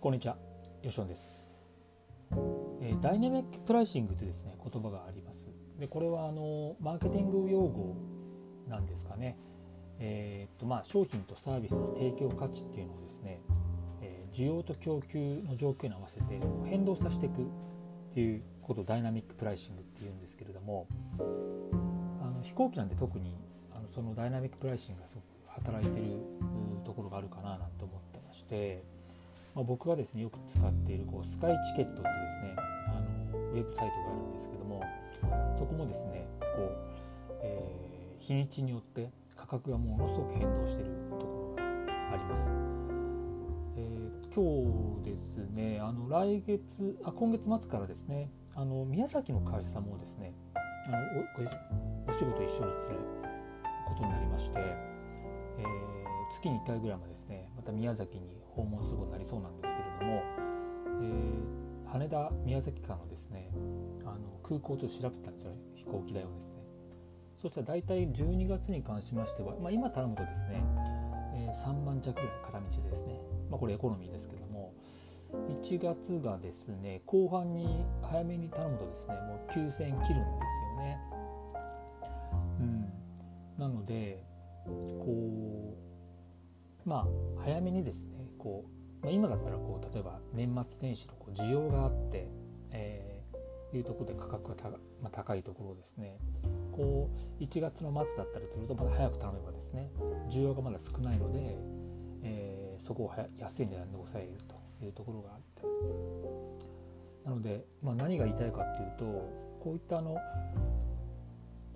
こんにちは、よしおんです、えー、ダイナミックプライシングというですね言葉があります。でこれはあのマーケティング用語なんですかね。えー、っとまあ商品とサービスの提供価値っていうのをですね、えー、需要と供給の状況に合わせて変動させていくっていうことをダイナミックプライシングっていうんですけれども、あの飛行機なんて特にあのそのダイナミックプライシングがすごく働いてるところがあるかななんて思ってまして。まあ、僕がですねよく使っているこうスカイチケットってですねあのウェブサイトがあるんですけどもそこもですねこう、えー、日にちによって価格がものすごく変動しているところがあります。えー、今日ですねあの来月あ今月末からですねあの宮崎の会社さんもですねあのおお仕事一緒にすることになりまして、えー、月に1回ぐらいまでですねまた宮崎に訪問することになりそうなんですけれども、えー、羽田宮崎間のですねあの空港をちょっと調べたんですよ飛行機代をですね。そしたら大体12月に関しましては、まあ、今頼むとですね、えー、3万弱ぐらい片道でですね、まあ、これエコノミーですけども1月がですね後半に早めに頼むとですねもう9000円切るんですよね。うん、なのでこうまあ早めにですねこう、まあ、今だったらこう例えば年末年始のこう需要があって、えー、いうところで価格がた、まあ、高いところですねこう1月の末だったりするとまだ早く頼めばですね需要がまだ少ないので、えー、そこを安い値段で抑えるというところがあってなので、まあ、何が言いたいかっていうとこういったあの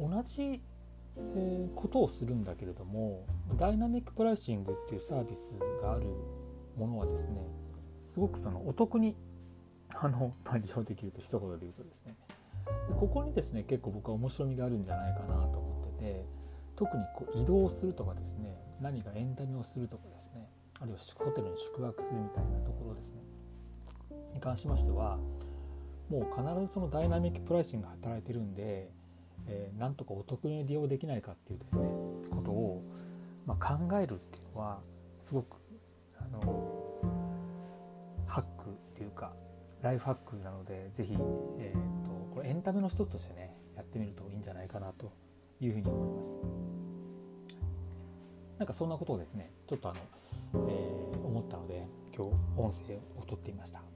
同じえー、ことをするんだけれどもダイナミックプライシングっていうサービスがあるものはですねすごくそのお得にあの、まあ、利用できると一言で言うとですね。でここにですね結構僕は面白みがあるんじゃないかなと思ってて特にこう移動するとかですね何かエンタメをするとかですねあるいはホテルに宿泊するみたいなところですねに関しましてはもう必ずそのダイナミックプライシングが働いてるんでえー、なんとかお得に利用できないかっていうですねことを、まあ、考えるっていうのはすごくあのハックっていうかライフハックなので是非、えーと、これエンタメの一つとしてねやってみるといいんじゃないかなというふうに思います。なんかそんなことをですねちょっとあの、えー、思ったので今日音声を撮ってみました。